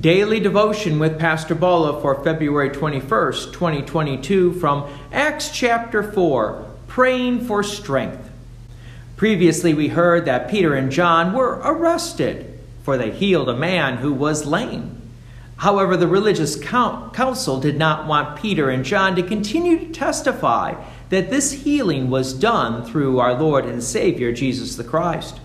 Daily devotion with Pastor Bola for February 21st, 2022, from Acts chapter 4 Praying for Strength. Previously, we heard that Peter and John were arrested, for they healed a man who was lame. However, the religious council did not want Peter and John to continue to testify that this healing was done through our Lord and Savior Jesus the Christ.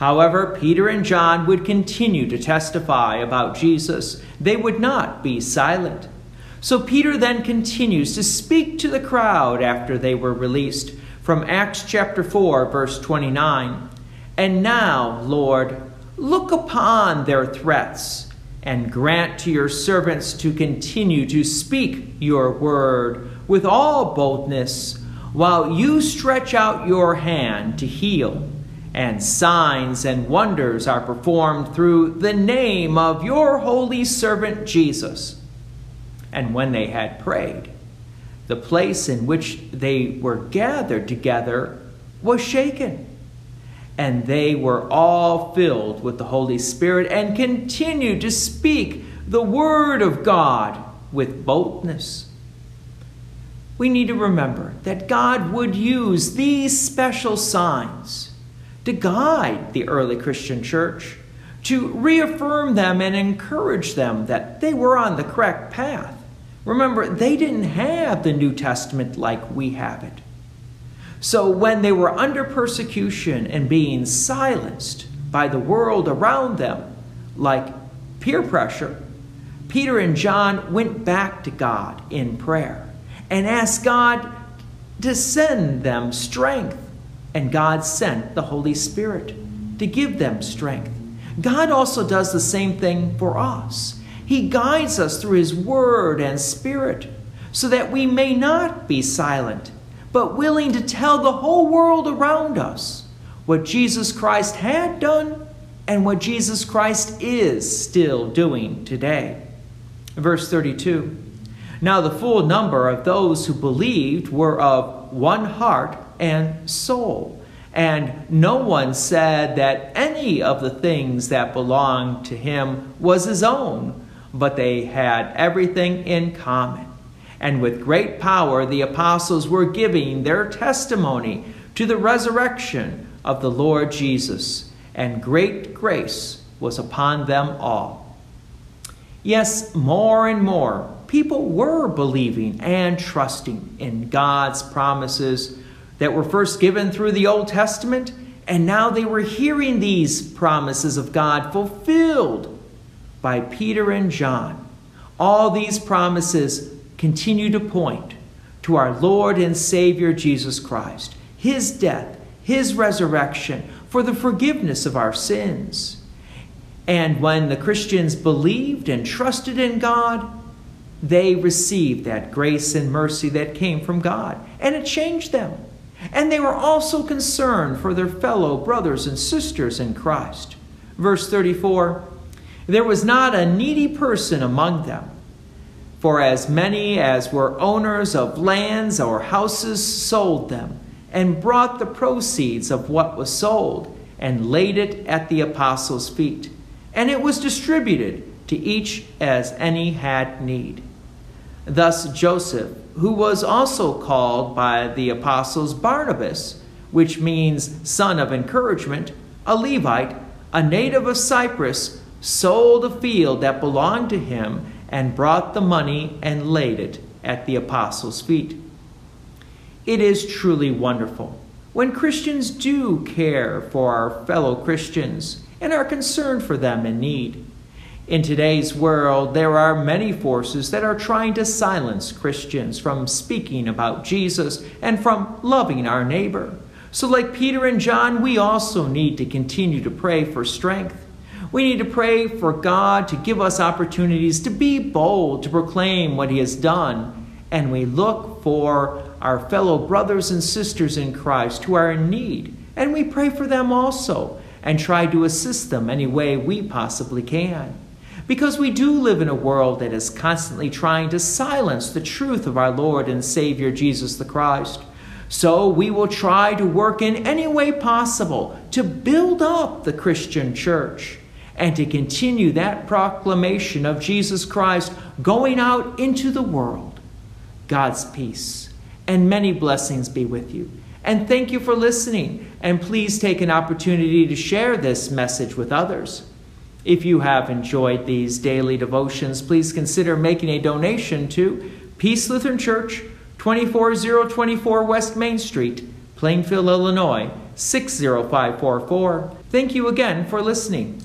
However, Peter and John would continue to testify about Jesus. They would not be silent. So Peter then continues to speak to the crowd after they were released from Acts chapter 4, verse 29. And now, Lord, look upon their threats and grant to your servants to continue to speak your word with all boldness while you stretch out your hand to heal and signs and wonders are performed through the name of your holy servant Jesus. And when they had prayed, the place in which they were gathered together was shaken. And they were all filled with the Holy Spirit and continued to speak the word of God with boldness. We need to remember that God would use these special signs to guide the early Christian church, to reaffirm them and encourage them that they were on the correct path. Remember, they didn't have the New Testament like we have it. So when they were under persecution and being silenced by the world around them, like peer pressure, Peter and John went back to God in prayer and asked God to send them strength and God sent the Holy Spirit to give them strength. God also does the same thing for us. He guides us through His Word and Spirit so that we may not be silent, but willing to tell the whole world around us what Jesus Christ had done and what Jesus Christ is still doing today. Verse 32 Now the full number of those who believed were of one heart and soul. And no one said that any of the things that belonged to him was his own, but they had everything in common. And with great power, the apostles were giving their testimony to the resurrection of the Lord Jesus, and great grace was upon them all. Yes, more and more people were believing and trusting in God's promises that were first given through the Old Testament, and now they were hearing these promises of God fulfilled by Peter and John. All these promises continue to point to our Lord and Savior Jesus Christ, His death, His resurrection for the forgiveness of our sins. And when the Christians believed and trusted in God, they received that grace and mercy that came from God, and it changed them. And they were also concerned for their fellow brothers and sisters in Christ. Verse 34 There was not a needy person among them, for as many as were owners of lands or houses sold them, and brought the proceeds of what was sold, and laid it at the apostles' feet. And it was distributed to each as any had need. Thus Joseph, who was also called by the apostles Barnabas, which means son of encouragement, a Levite, a native of Cyprus, sold a field that belonged to him and brought the money and laid it at the apostles' feet. It is truly wonderful when Christians do care for our fellow Christians and are concerned for them in need. In today's world, there are many forces that are trying to silence Christians from speaking about Jesus and from loving our neighbor. So, like Peter and John, we also need to continue to pray for strength. We need to pray for God to give us opportunities to be bold, to proclaim what He has done. And we look for our fellow brothers and sisters in Christ who are in need. And we pray for them also and try to assist them any way we possibly can because we do live in a world that is constantly trying to silence the truth of our Lord and Savior Jesus the Christ. So we will try to work in any way possible to build up the Christian church and to continue that proclamation of Jesus Christ going out into the world. God's peace and many blessings be with you. And thank you for listening. And please take an opportunity to share this message with others. If you have enjoyed these daily devotions, please consider making a donation to Peace Lutheran Church, 24024 West Main Street, Plainfield, Illinois, 60544. Thank you again for listening.